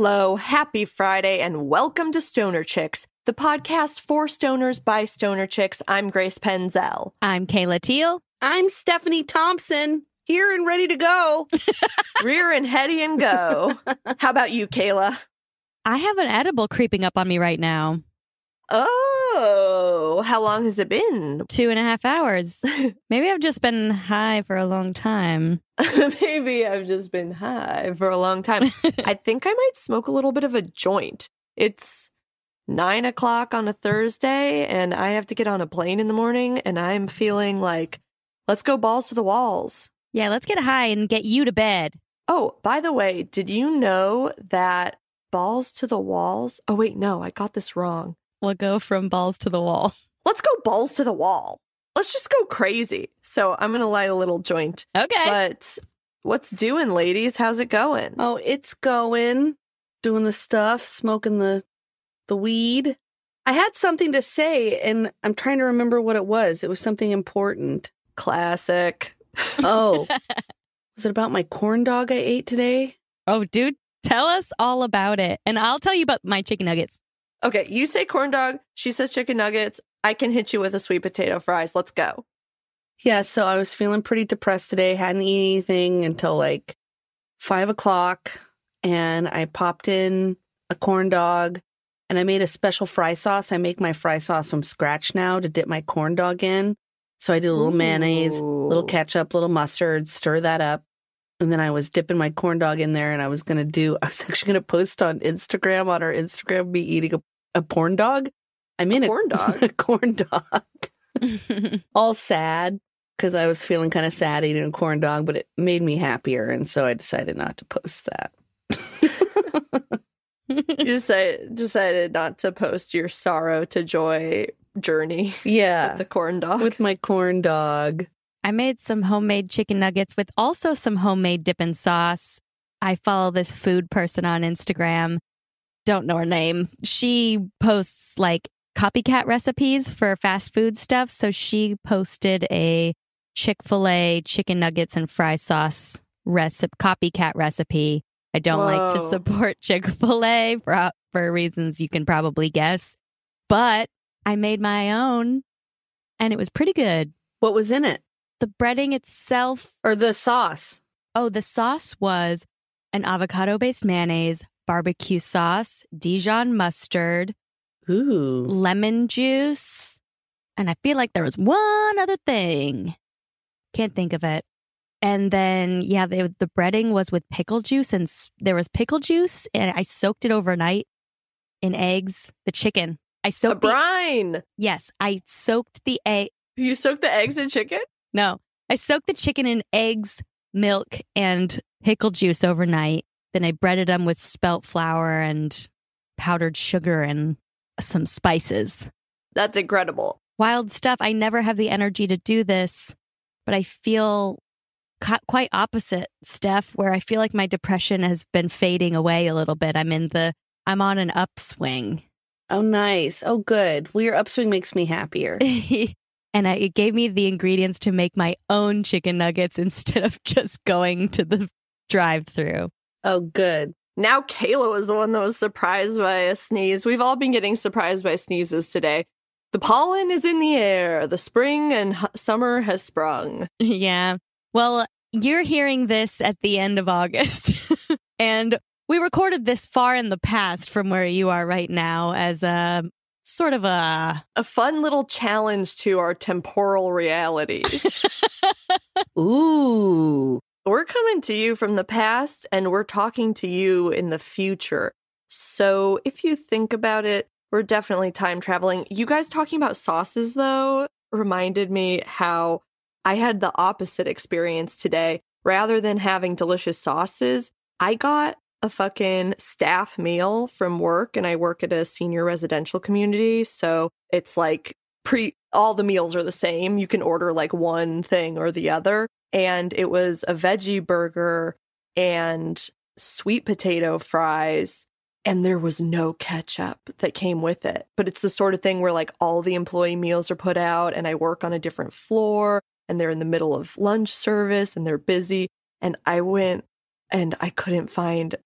Hello, happy Friday, and welcome to Stoner Chicks, the podcast for stoners by stoner chicks. I'm Grace Penzel. I'm Kayla Teal. I'm Stephanie Thompson, here and ready to go. Rear and heady and go. How about you, Kayla? I have an edible creeping up on me right now. Oh, how long has it been? Two and a half hours. Maybe I've just been high for a long time. Maybe I've just been high for a long time. I think I might smoke a little bit of a joint. It's nine o'clock on a Thursday, and I have to get on a plane in the morning, and I'm feeling like, let's go balls to the walls. Yeah, let's get high and get you to bed. Oh, by the way, did you know that balls to the walls? Oh, wait, no, I got this wrong. We'll go from balls to the wall. Let's go balls to the wall. Let's just go crazy. So I'm going to light a little joint. Okay. But what's doing, ladies? How's it going? Oh, it's going, doing the stuff, smoking the the weed. I had something to say, and I'm trying to remember what it was. It was something important. Classic. Oh, was it about my corn dog I ate today? oh, dude, tell us all about it. And I'll tell you about my chicken nuggets. Okay, you say corn dog. She says chicken nuggets. I can hit you with a sweet potato fries. Let's go. Yeah, so I was feeling pretty depressed today. Hadn't eaten anything until like five o'clock, and I popped in a corn dog, and I made a special fry sauce. I make my fry sauce from scratch now to dip my corn dog in. So I do a little mayonnaise, little ketchup, little mustard, stir that up. And then I was dipping my corn dog in there and I was going to do, I was actually going to post on Instagram, on our Instagram, me eating a, a porn dog. I mean, a corn dog? a corn dog. All sad because I was feeling kind of sad eating a corn dog, but it made me happier. And so I decided not to post that. You decided, decided not to post your sorrow to joy journey yeah. with the corn dog. with my corn dog. I made some homemade chicken nuggets with also some homemade dipping sauce. I follow this food person on Instagram. Don't know her name. She posts like copycat recipes for fast food stuff. So she posted a Chick fil A chicken nuggets and fry sauce recipe, copycat recipe. I don't like to support Chick fil A for, for reasons you can probably guess, but I made my own and it was pretty good. What was in it? The breading itself Or the sauce? Oh, the sauce was an avocado based mayonnaise, barbecue sauce, Dijon mustard, Ooh. lemon juice, and I feel like there was one other thing. Can't think of it. And then, yeah, the, the breading was with pickle juice, and there was pickle juice, and I soaked it overnight in eggs. The chicken, I soaked. The, brine. yes, I soaked the egg. You soaked the eggs in chicken? No, I soaked the chicken in eggs, milk, and pickle juice overnight. Then I breaded them with spelt flour and powdered sugar and some spices. That's incredible. Wild stuff. I never have the energy to do this, but I feel ca- quite opposite, Steph, where I feel like my depression has been fading away a little bit. I'm in the, I'm on an upswing. Oh, nice. Oh, good. Well, your upswing makes me happier. and I, it gave me the ingredients to make my own chicken nuggets instead of just going to the drive through. Oh, good. Now Kayla was the one that was surprised by a sneeze. We've all been getting surprised by sneezes today. The pollen is in the air. The spring and hu- summer has sprung. yeah. Well, you're hearing this at the end of August. and we recorded this far in the past from where you are right now as a sort of a. A fun little challenge to our temporal realities. Ooh. we're coming to you from the past and we're talking to you in the future. So if you think about it, we're definitely time traveling. You guys talking about sauces, though, reminded me how I had the opposite experience today. Rather than having delicious sauces, I got a fucking staff meal from work and I work at a senior residential community. So it's like pre all the meals are the same. You can order like one thing or the other. And it was a veggie burger and sweet potato fries. And there was no ketchup that came with it. But it's the sort of thing where like all the employee meals are put out and I work on a different floor and they're in the middle of lunch service and they're busy. And I went and I couldn't find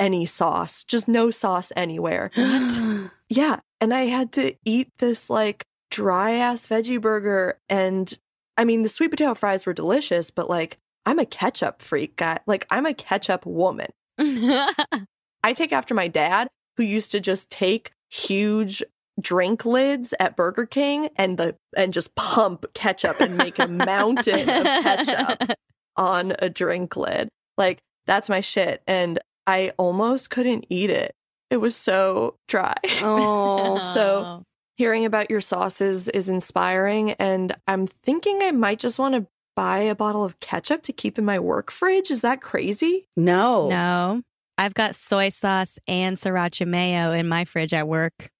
any sauce, just no sauce anywhere. What? Yeah. And I had to eat this like dry ass veggie burger. And I mean, the sweet potato fries were delicious, but like, I'm a ketchup freak guy. Like, I'm a ketchup woman. I take after my dad, who used to just take huge drink lids at Burger King and the and just pump ketchup and make a mountain of ketchup on a drink lid. Like that's my shit and I almost couldn't eat it. It was so dry. Oh, So- Hearing about your sauces is inspiring and I'm thinking I might just want to buy a bottle of ketchup to keep in my work fridge. Is that crazy? no. no, I've got soy sauce and sriracha mayo in my fridge at work.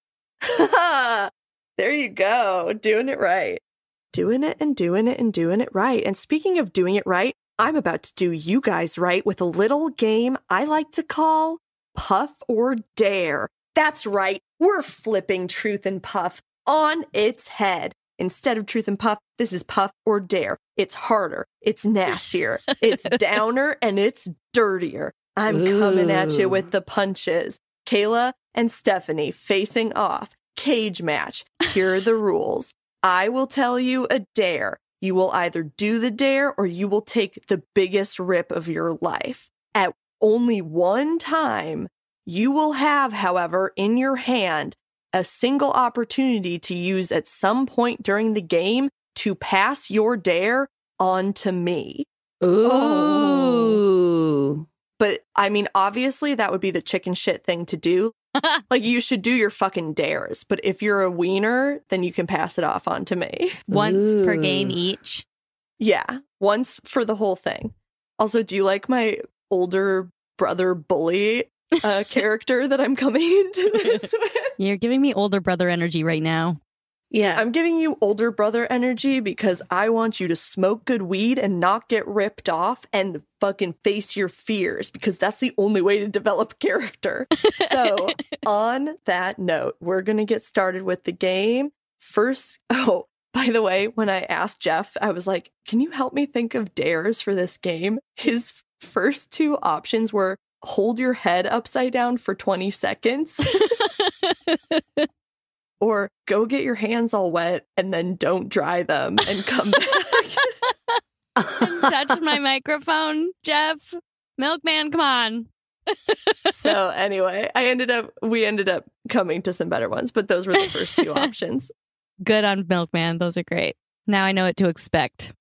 there you go. Doing it right. Doing it and doing it and doing it right. And speaking of doing it right, I'm about to do you guys right with a little game I like to call Puff or Dare. That's right. We're flipping Truth and Puff on its head. Instead of Truth and Puff, this is Puff or Dare. It's harder, it's nastier, it's downer, and it's dirtier. I'm coming at you with the punches. Kayla and Stephanie facing off. Cage match. Here are the rules. I will tell you a dare. You will either do the dare or you will take the biggest rip of your life. At only one time, you will have, however, in your hand a single opportunity to use at some point during the game to pass your dare on to me. Ooh. But I mean, obviously, that would be the chicken shit thing to do. like, you should do your fucking dares. But if you're a wiener, then you can pass it off on to me. Once per game each. Yeah, once for the whole thing. Also, do you like my older brother bully uh, character that I'm coming into this with? You're giving me older brother energy right now. Yeah. I'm giving you older brother energy because I want you to smoke good weed and not get ripped off and fucking face your fears because that's the only way to develop character. So, on that note, we're going to get started with the game. First, oh, by the way, when I asked Jeff, I was like, can you help me think of dares for this game? His first two options were hold your head upside down for 20 seconds or go get your hands all wet and then don't dry them and come back. Touch my microphone, Jeff. Milkman, come on. so anyway, I ended up we ended up coming to some better ones, but those were the first two options. Good on Milkman. Those are great. Now I know what to expect.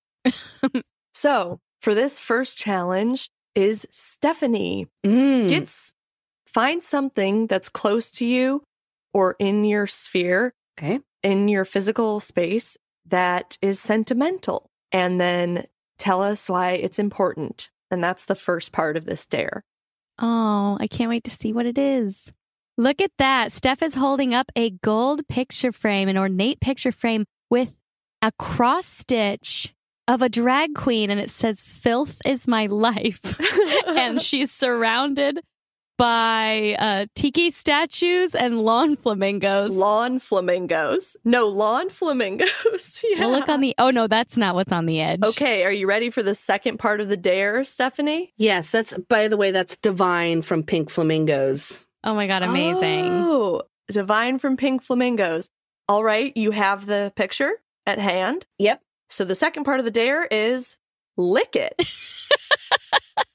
So, for this first challenge is Stephanie Mm. gets find something that's close to you or in your sphere, okay. in your physical space that is sentimental and then tell us why it's important. And that's the first part of this dare. Oh, I can't wait to see what it is. Look at that. Steph is holding up a gold picture frame, an ornate picture frame with a cross stitch of a drag queen, and it says, Filth is my life. and she's surrounded by uh, tiki statues and lawn flamingos. lawn flamingos. No, lawn flamingos. yeah. Well, look on the. Oh, no, that's not what's on the edge. Okay, are you ready for the second part of the dare, Stephanie? Yes, that's by the way, that's divine from Pink Flamingos. Oh, my God. Amazing. Oh, Divine from Pink Flamingos. All right, you have the picture at hand. Yep. So the second part of the dare is lick it.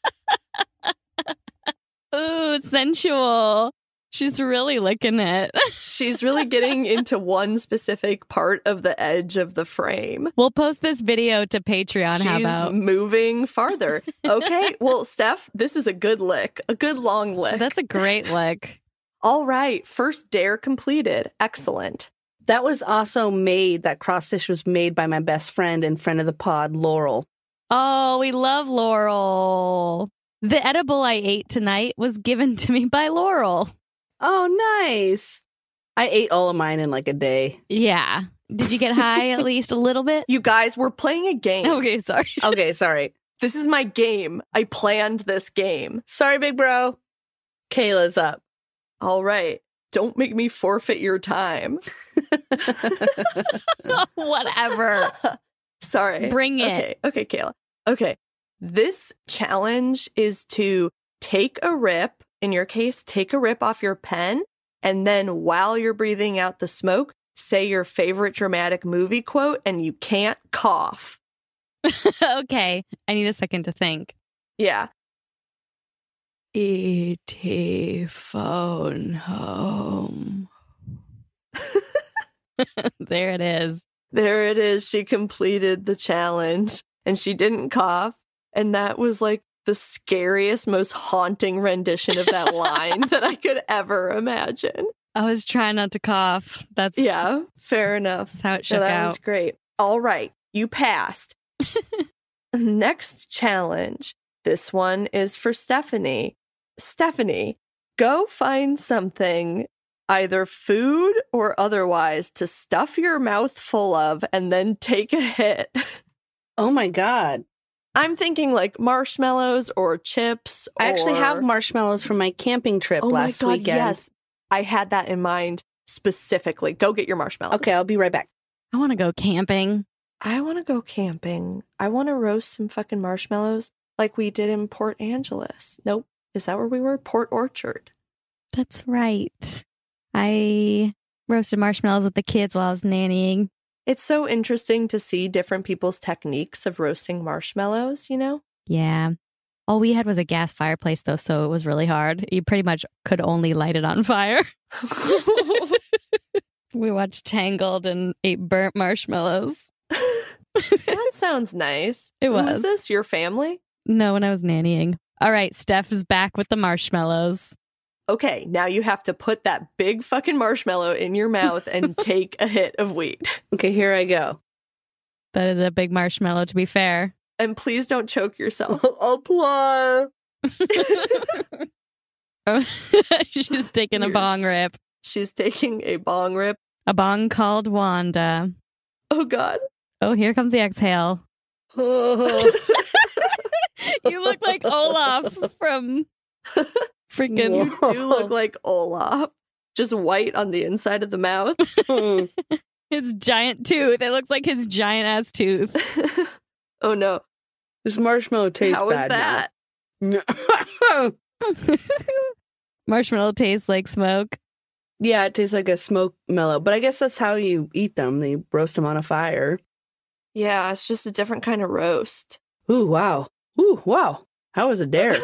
Ooh, sensual. She's really licking it. She's really getting into one specific part of the edge of the frame. We'll post this video to Patreon. She's How about? moving farther. Okay, well, Steph, this is a good lick, a good long lick. That's a great lick. All right, first dare completed. Excellent. That was also made, that cross stitch was made by my best friend and friend of the pod, Laurel. Oh, we love Laurel. The edible I ate tonight was given to me by Laurel. Oh, nice. I ate all of mine in like a day. Yeah. Did you get high at least a little bit? You guys, we're playing a game. Okay, sorry. Okay, sorry. This is my game. I planned this game. Sorry, big bro. Kayla's up. All right. Don't make me forfeit your time. Whatever. Sorry. Bring it. Okay. Okay, Kayla. Okay. This challenge is to take a rip in your case, take a rip off your pen. And then while you're breathing out the smoke, say your favorite dramatic movie quote and you can't cough. okay. I need a second to think. Yeah. E.T. phone home. there it is. There it is. She completed the challenge and she didn't cough. And that was like the scariest, most haunting rendition of that line that I could ever imagine. I was trying not to cough. That's Yeah, fair enough. That's how it So shook that out. was great. All right, you passed. Next challenge. This one is for Stephanie. Stephanie, go find something, either food or otherwise, to stuff your mouth full of and then take a hit. Oh my God. I'm thinking like marshmallows or chips. I actually have marshmallows from my camping trip Oh last my God, weekend. Yes, I had that in mind specifically. Go get your marshmallows. Okay, I'll be right back. I want to go camping. I want to go camping. I want to roast some fucking marshmallows like we did in Port Angeles. Nope. Is that where we were? Port Orchard. That's right. I roasted marshmallows with the kids while I was nannying. It's so interesting to see different people's techniques of roasting marshmallows, you know? Yeah. All we had was a gas fireplace, though, so it was really hard. You pretty much could only light it on fire. we watched Tangled and ate burnt marshmallows. that sounds nice. It Who was. this? Your family? No, when I was nannying. All right, Steph is back with the marshmallows. Okay, now you have to put that big fucking marshmallow in your mouth and take a hit of weed. Okay, here I go. That is a big marshmallow, to be fair. And please don't choke yourself. Apply. She's taking a bong rip. She's taking a bong rip. A bong called Wanda. Oh, God. Oh, here comes the exhale. Oh, You look like Olaf from freaking. Whoa. You do look like Olaf. Just white on the inside of the mouth. his giant tooth. It looks like his giant ass tooth. oh no. this marshmallow tastes How was bad that? now. Marshmallow tastes like smoke. yeah, it tastes like a smoke mellow, but I guess that's how you eat them. They roast them on a fire. Yeah, it's just a different kind of roast. Ooh, wow. Ooh, wow. How was a dare?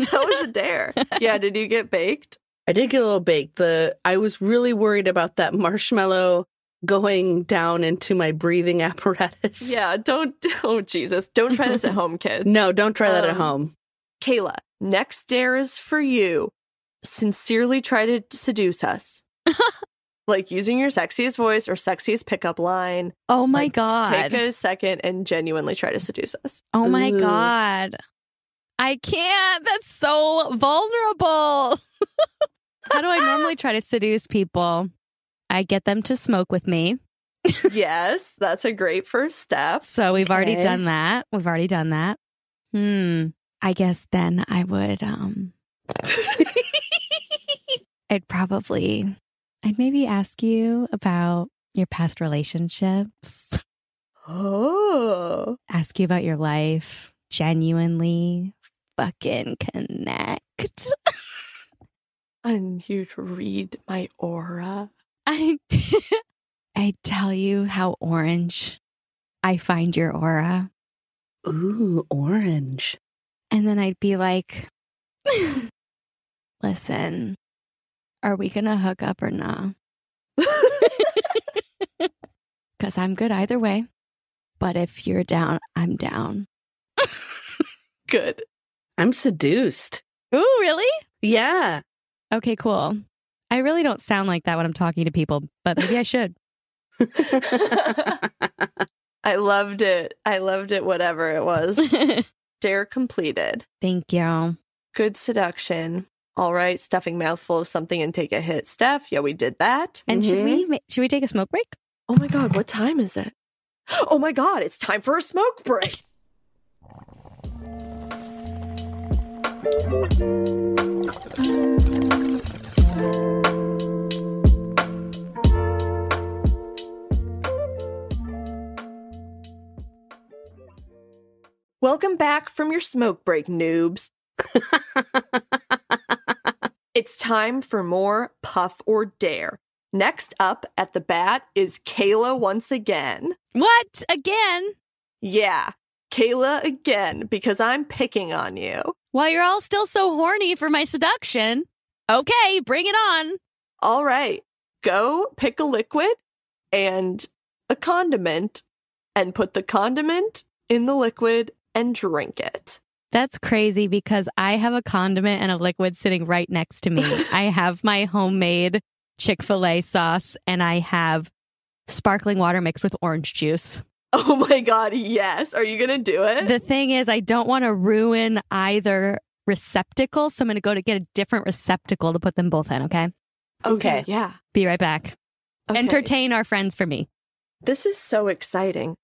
That was a dare. Yeah, did you get baked? I did get a little baked. The I was really worried about that marshmallow going down into my breathing apparatus. Yeah, don't oh Jesus. Don't try this at home, kids. No, don't try that at Um, home. Kayla, next dare is for you. Sincerely try to seduce us. like using your sexiest voice or sexiest pickup line. Oh my Like, god. Take a second and genuinely try to seduce us. oh my Ooh. god. I can't. That's so vulnerable. How do I normally try to seduce people? I get them to smoke with me. yes, that's a great first step. So we've already done that. We've already done that. Hmm. I guess then I would um I'd probably I'd maybe ask you about your past relationships. oh. Ask you about your life. Genuinely fucking connect. and you to read my aura. I I tell you how orange I find your aura. Ooh, orange. And then I'd be like, listen, are we going to hook up or not? Because I'm good either way. But if you're down, I'm down. Good. I'm seduced. Ooh, really? Yeah. Okay, cool. I really don't sound like that when I'm talking to people, but maybe I should. I loved it. I loved it, whatever it was. Dare completed. Thank you. Good seduction. All right, stuffing mouthful of something and take a hit. Steph, yeah, we did that. And should we mm-hmm. should we take a smoke break? Oh my God, what time is it? Oh my God, it's time for a smoke break. Welcome back from your smoke break, noobs. It's time for more Puff or Dare. Next up at the bat is Kayla once again. What? Again? Yeah, Kayla again, because I'm picking on you. While you're all still so horny for my seduction. Okay, bring it on. All right, go pick a liquid and a condiment and put the condiment in the liquid and drink it. That's crazy because I have a condiment and a liquid sitting right next to me. I have my homemade Chick fil A sauce and I have sparkling water mixed with orange juice. Oh my God, yes. Are you going to do it? The thing is, I don't want to ruin either receptacle. So I'm going to go to get a different receptacle to put them both in. Okay. Okay. Yeah. Be right back. Okay. Entertain our friends for me. This is so exciting.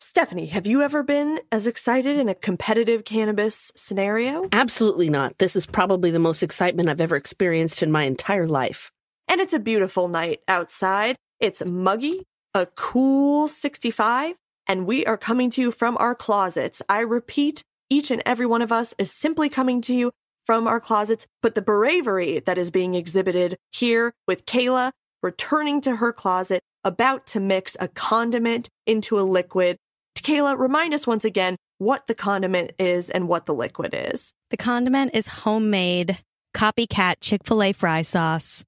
Stephanie, have you ever been as excited in a competitive cannabis scenario? Absolutely not. This is probably the most excitement I've ever experienced in my entire life. And it's a beautiful night outside. It's muggy, a cool 65, and we are coming to you from our closets. I repeat, each and every one of us is simply coming to you from our closets, but the bravery that is being exhibited here with Kayla returning to her closet, about to mix a condiment into a liquid. Kayla, remind us once again what the condiment is and what the liquid is. The condiment is homemade copycat Chick fil A fry sauce.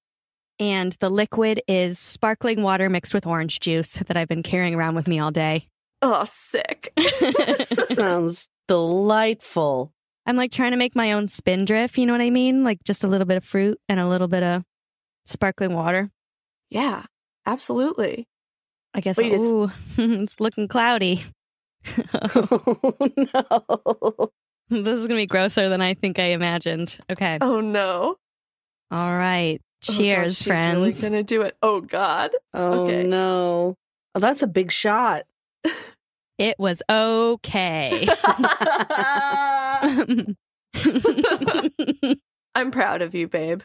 And the liquid is sparkling water mixed with orange juice that I've been carrying around with me all day. Oh, sick. Sounds delightful. I'm like trying to make my own spindrift, you know what I mean? Like just a little bit of fruit and a little bit of sparkling water. yeah, absolutely. I guess, Wait, it's- ooh, it's looking cloudy. oh, no. this is going to be grosser than I think I imagined. Okay. Oh no. All right. Oh, God, Cheers, she's friends. really gonna do it. Oh God. Oh, Okay. no. Oh, that's a big shot. It was okay. I'm proud of you, babe.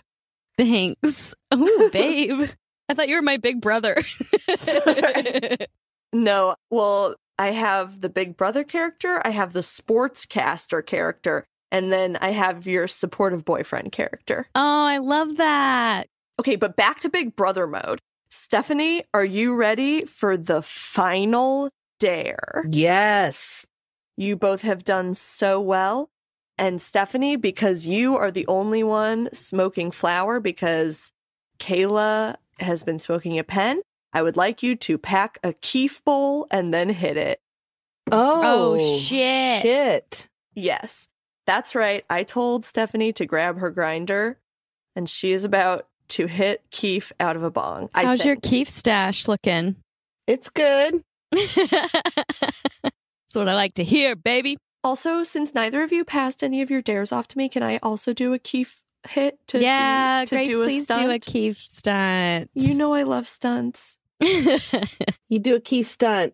Thanks. Oh, babe. I thought you were my big brother. No, well, I have the Big Brother character, I have the sportscaster character, and then I have your supportive boyfriend character. oh, I love that. Okay, but back to Big Brother mode. Stephanie, are you ready for the final dare? Yes. You both have done so well. And Stephanie, because you are the only one smoking flower, because Kayla has been smoking a pen, I would like you to pack a keef bowl and then hit it. Oh, Oh, shit. Shit. Yes, that's right. I told Stephanie to grab her grinder, and she is about to hit keef out of a bong. I How's your keef stash looking? It's good. That's what I like to hear, baby. Also, since neither of you passed any of your dares off to me, can I also do a keef hit to be- yeah, to Grace, do a please stunt? do a keef stunt. You know I love stunts. You do a key stunt.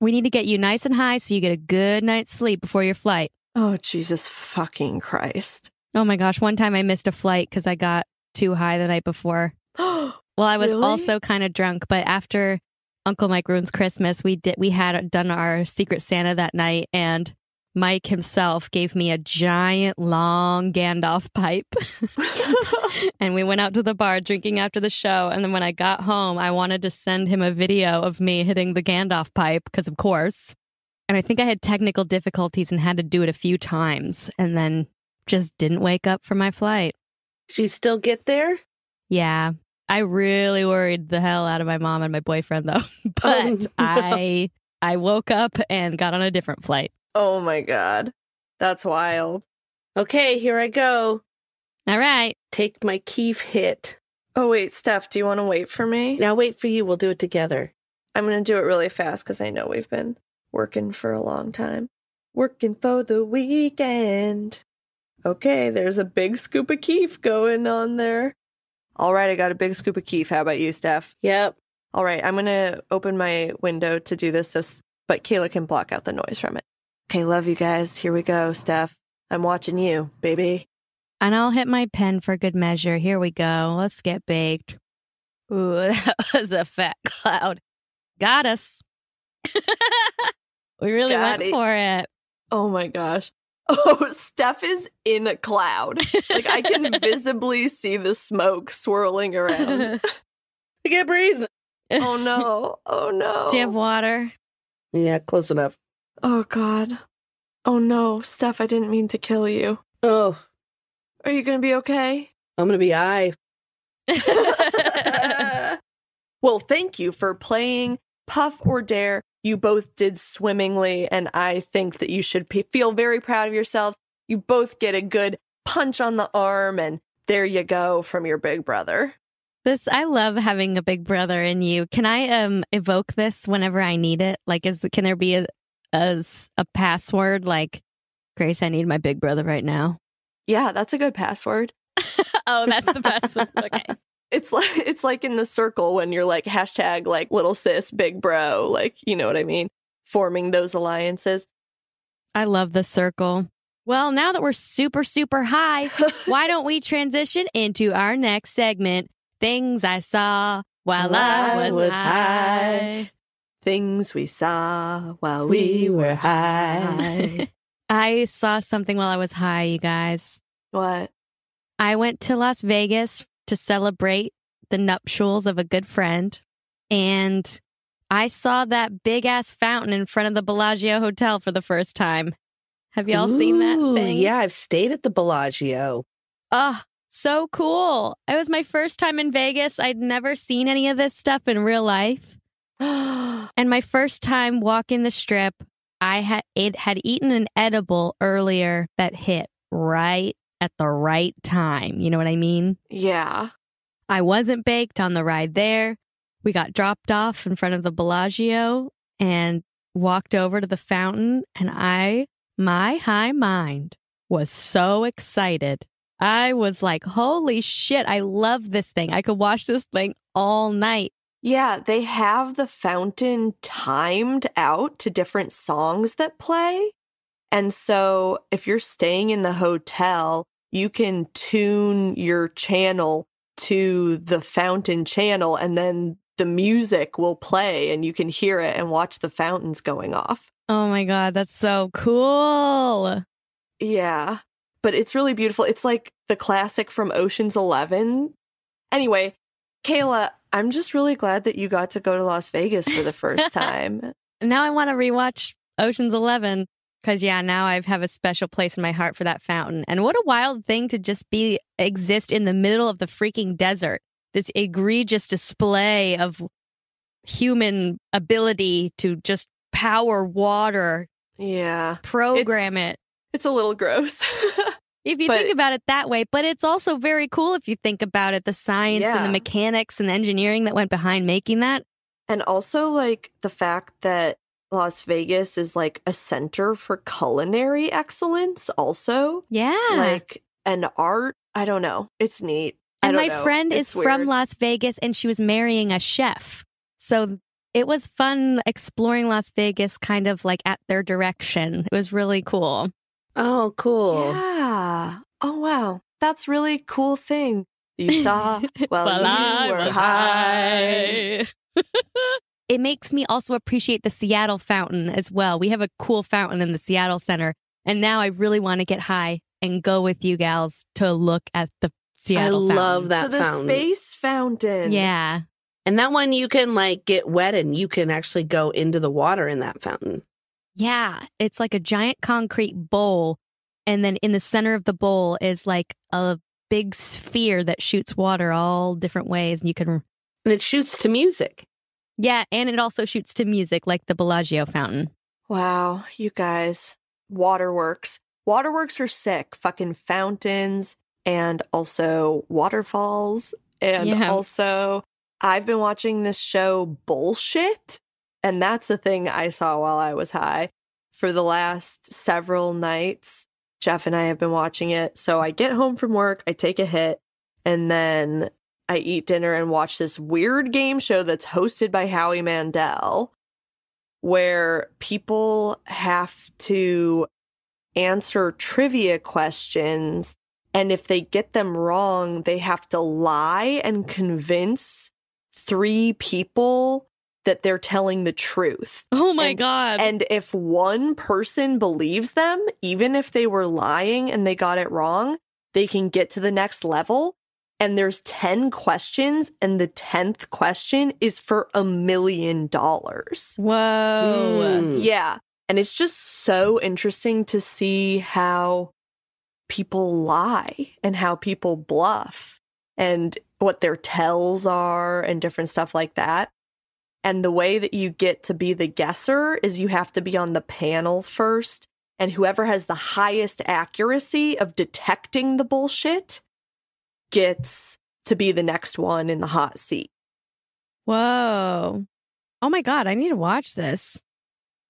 we need to get you nice and high so you get a good night's sleep before your flight. Oh Jesus fucking Christ! Oh my gosh, one time I missed a flight because I got too high the night before. Well, I was Really? also kind of drunk, but after Uncle Mike ruins Christmas, we did we had done our Secret Santa that night, and Mike himself gave me a giant long Gandalf pipe. and we went out to the bar drinking after the show. And then when I got home, I wanted to send him a video of me hitting the Gandalf pipe because, of course. And I think I had technical difficulties and had to do it a few times, and then just didn't wake up for my flight. Did you still get there? Yeah. I really worried the hell out of my mom and my boyfriend though. Oh, but no. I I woke up and got on a different flight. oh my God, that's wild. Okay, here I go. All right. Take my keef hit. Oh wait, Steph, do you want to wait for me? Now wait for you. We'll do it together. I'm gonna do it really fast because I know we've been working for a long time. Working for the weekend. Okay, there's a big scoop of keef going on there. All right, I got a big scoop of keef. How about you, Steph? Yep. All right, I'm gonna open my window to do this, so but Kayla can block out the noise from it. Okay, love you guys. Here we go, Steph. I'm watching you, baby. And I'll hit my pen for good measure. Here we go. Let's get baked. Ooh, that was a fat cloud. Got us. we really Got went it. for it. Oh my gosh. Oh, Steph is in a cloud. Like I can visibly see the smoke swirling around. I can't breathe. Oh no. Oh no. Do you have water? Yeah, close enough. Oh god. Oh no, Steph, I didn't mean to kill you. Oh, Are you gonna be okay? I'm gonna be I. well, thank you for playing Puff or Dare. You both did swimmingly, and I think that you should pe- feel very proud of yourselves. You both get a good punch on the arm, and there you go from your big brother. This I love having a big brother in you. Can I um evoke this whenever I need it? Like is can there be a a, a password like Grace I need my big brother right now? Yeah, that's a good password. oh, that's the password. Okay. It's like it's like in the circle when you're like hashtag like little sis, big bro, like you know what I mean, forming those alliances. I love the circle. Well, now that we're super super high, why don't we transition into our next segment? Things I saw while I was, high. Things we saw while we were high. I saw something while I was high, you guys. what? I went to Las Vegas to celebrate the nuptials of a good friend, and I saw that big ass fountain in front of the Bellagio Hotel for the first time. Have y'all seen that thing? Yeah, I've stayed at the Bellagio. Oh, so cool. It was my first time in Vegas. I'd never seen any of this stuff in real life. And my first time walking the strip, I had it had eaten an edible earlier that hit right at the right time. You know what I mean? yeah. I wasn't baked on the ride there. We got dropped off in front of the Bellagio and walked over to the fountain and I my high mind was so excited. I was like, "Holy shit, I love this thing. I could watch this thing all night." Yeah, they have the fountain timed out to different songs that play. And so if you're staying in the hotel, you can tune your channel to the fountain channel and then the music will play and you can hear it and watch the fountains going off. Oh my god, that's so cool. Yeah, but it's really beautiful. It's like the classic from Ocean's 11. Anyway, Kayla, I'm just really glad that you got to go to Las Vegas for the first time. Now I want to rewatch Ocean's 11 cuz yeah, now I have a special place in my heart for that fountain. And what a wild thing to just be exist in the middle of the freaking desert. This egregious display of human ability to just power water, yeah, program It's- it. it's a little gross. If you But- think about it that way, but it's also very cool if you think about it the science and the mechanics and the engineering that went behind making that. and also, like, the fact that Las Vegas is like a center for culinary excellence, also. Yeah. Like, and art. I don't know. It's neat. And my know. friend It's is from. Las Vegas and she was marrying a chef. So it was fun exploring Las Vegas kind of like at their direction. It was really cool. Oh, cool. Yeah. Oh wow. That's really cool thing you saw while you were high. it makes me also appreciate the Seattle fountain as well. We have a cool fountain in the Seattle Center. And now I really want to get high and go with you gals to look at the Seattle I fountain. love that to the fountain. space fountain. Yeah. And that one you can like get wet and you can actually go into the water in that fountain. Yeah, it's like a giant concrete bowl. And then in the center of the bowl is like a big sphere that shoots water all different ways. And you can, And it shoots to music. Yeah, and it also shoots to music like the Bellagio fountain. Wow, you guys. Waterworks. Waterworks are sick. Fucking fountains and also waterfalls. And Yeah. also, I've been watching this show Bullshit. And that's the thing I saw while I was high for the last several nights. Jeff and I have been watching it. So I get home from work, I take a hit, and then I eat dinner and watch this weird game show that's hosted by Howie Mandel where people have to answer trivia questions. And if they get them wrong, they have to lie and convince three people that they're telling the truth. Oh my And- god. And if one person believes them, even if they were lying and they got it wrong, they can get to the next level. And there's 10 questions, and the 10th question is for a million dollars. Whoa. Mm. Yeah. And it's just so interesting to see how people lie and how people bluff and what their tells are and different stuff like that. And the way that you get to be the guesser is you have to be on the panel first. And whoever has the highest accuracy of detecting the bullshit gets to be the next one in the hot seat. Whoa. Oh my god, I need to watch this.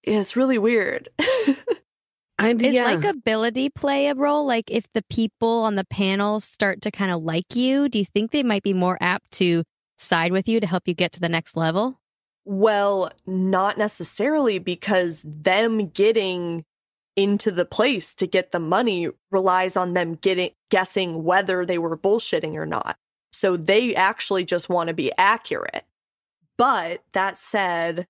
It's really weird. Is yeah. likability play a role? Like if the people on the panel start to kind of like you, do you think they might be more apt to side with you to help you get to the next level? Well, not necessarily because them getting into the place to get the money relies on them getting guessing whether they were bullshitting or not. So they actually just want to be accurate. But that said,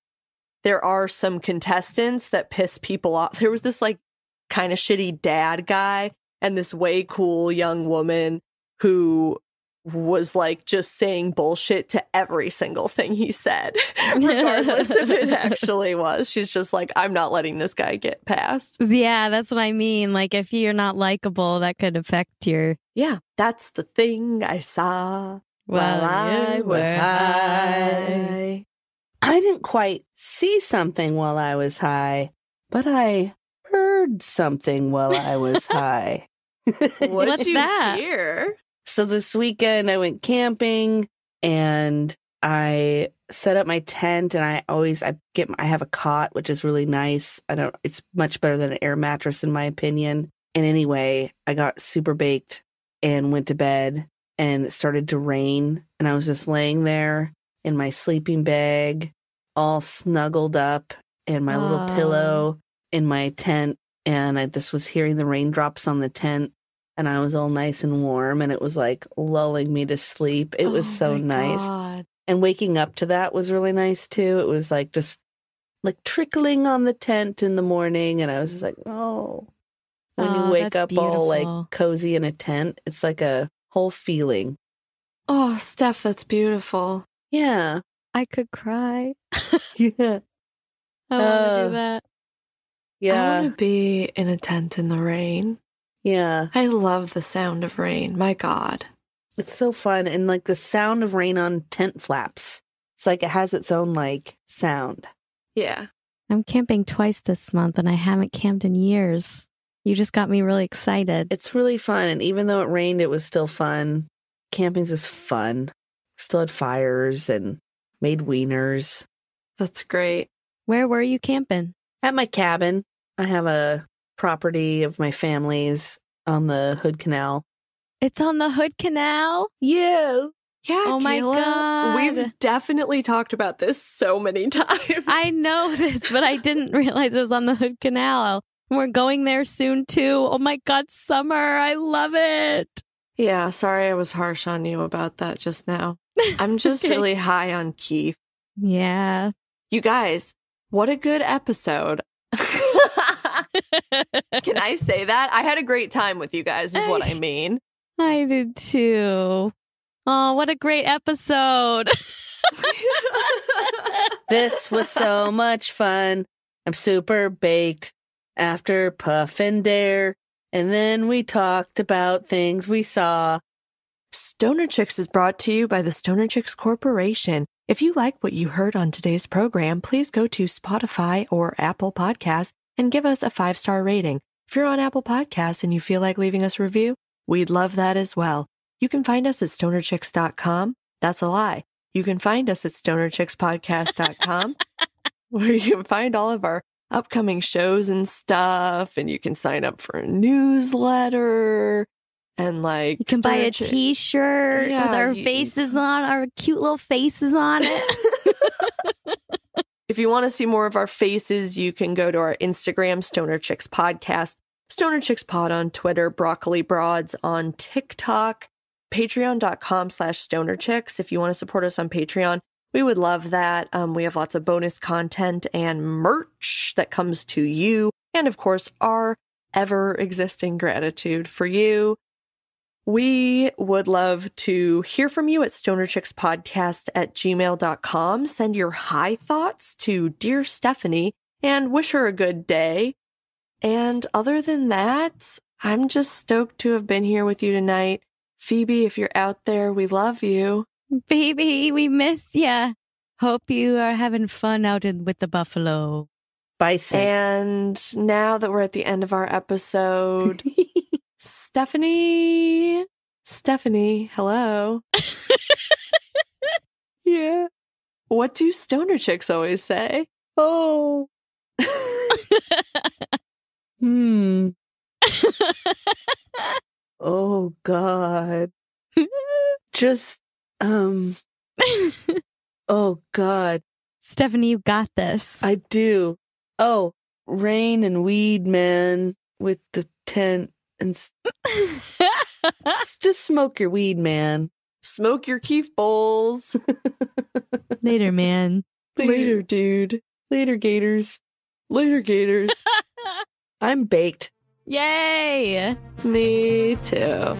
there are some contestants that piss people off. There was this like kind of shitty dad guy and this way cool young woman who was like just saying bullshit to every single thing he said, regardless if it actually was. She's just like, I'm not letting this guy get past. Yeah, that's what I mean. Like if you're not likable, that could affect your Yeah, that's the thing I saw While while I was were high. I didn't quite see something while I was high, but I heard something while I was high. What What's did you that? hear? So this weekend I went camping and I set up my tent and I always I get I have a cot which is really nice. I don't it's much better than an air mattress in my opinion. And anyway, I got super baked and went to bed and it started to rain and I was just laying there in my sleeping bag all snuggled up in my little pillow in my tent and I just was hearing the raindrops on the tent and I was all nice and warm and it was like lulling me to sleep. It was Oh so nice. God. And waking up to that was really nice too. It was like just like trickling on the tent in the morning and I was just like, "Oh." When Oh, you wake that's up all like cozy in a tent, it's like a whole feeling. Oh, Steph, that's beautiful. Yeah. I could cry. Yeah. I want to Uh, do that. Yeah. I want to be in a tent in the rain. Yeah. I love the sound of rain. My God. It's so fun and like the sound of rain on tent flaps. It's like it has its own like sound. Yeah. I'm camping twice this month and I haven't camped in years. You just got me really excited. It's really fun. And even though it rained, it was still fun. Camping's just fun. Still had fires and made wieners. That's great. Where were you camping? At my cabin, I have a property of my family's on the Hood Canal. It's on the Hood Canal. Yeah. Yeah. Oh my God. We've definitely talked about this so many times. I know this, but I didn't realize it was on the Hood Canal. We're going there soon too. Oh my God, summer. I love it. Yeah. Sorry I was harsh on you about that just now. I'm just Okay. really high on keef. Yeah. You guys, what a good episode. Can I say that? I had a great time with you guys, is what I mean. I did too. Oh, what a great episode. This was so much fun. I'm super baked after Puff and Dare. And then we talked about things we saw. Stoner Chicks is brought to you by the Stoner Chicks Corporation. If you like what you heard on today's program, please go to Spotify or Apple Podcasts and give us a five star rating. If you're on Apple Podcasts and you feel like leaving us a review, we'd love that as well. You can find us at stonerchicks.com. That's a lie. You can find us at stonerchickspodcast.com where you can find all of our upcoming shows and stuff, and you can sign up for a newsletter and like You can buy a Stoner Chick- t shirt with our you- faces on, our cute little faces on it. If you want to see more of our faces, you can go to our Instagram, Stoner Chicks Podcast, Stoner Chicks Pod on Twitter, Broccoli Broads on TikTok, patreon.com slash stoner chicks. If you want to support us on Patreon, We would love that. Um, we have lots of bonus content and merch that comes to you. And of course, our ever existing gratitude for you. We would love to hear from you at stonerchickspodcast at gmail.com. Send your high thoughts to Dear Stephanie and wish her a good day. And other than that, I'm just stoked to have been here with you tonight. Phoebe, if you're out there, we love you. Baby, we miss ya. Hope you are having fun out in, with the buffalo. Bison. And now that we're at the end of our episode, Stephanie, Stephanie, hello. yeah. What do stoner chicks always say? Oh. hmm. oh God. Just um oh God. Stephanie, you got this. I do. Oh, rain and weed man with the tent and s- s- just smoke your weed, man. Smoke your Keef bowls. Later, man. Later, dude. Later, gators. Later, Gators. I'm baked. Yay! Me too.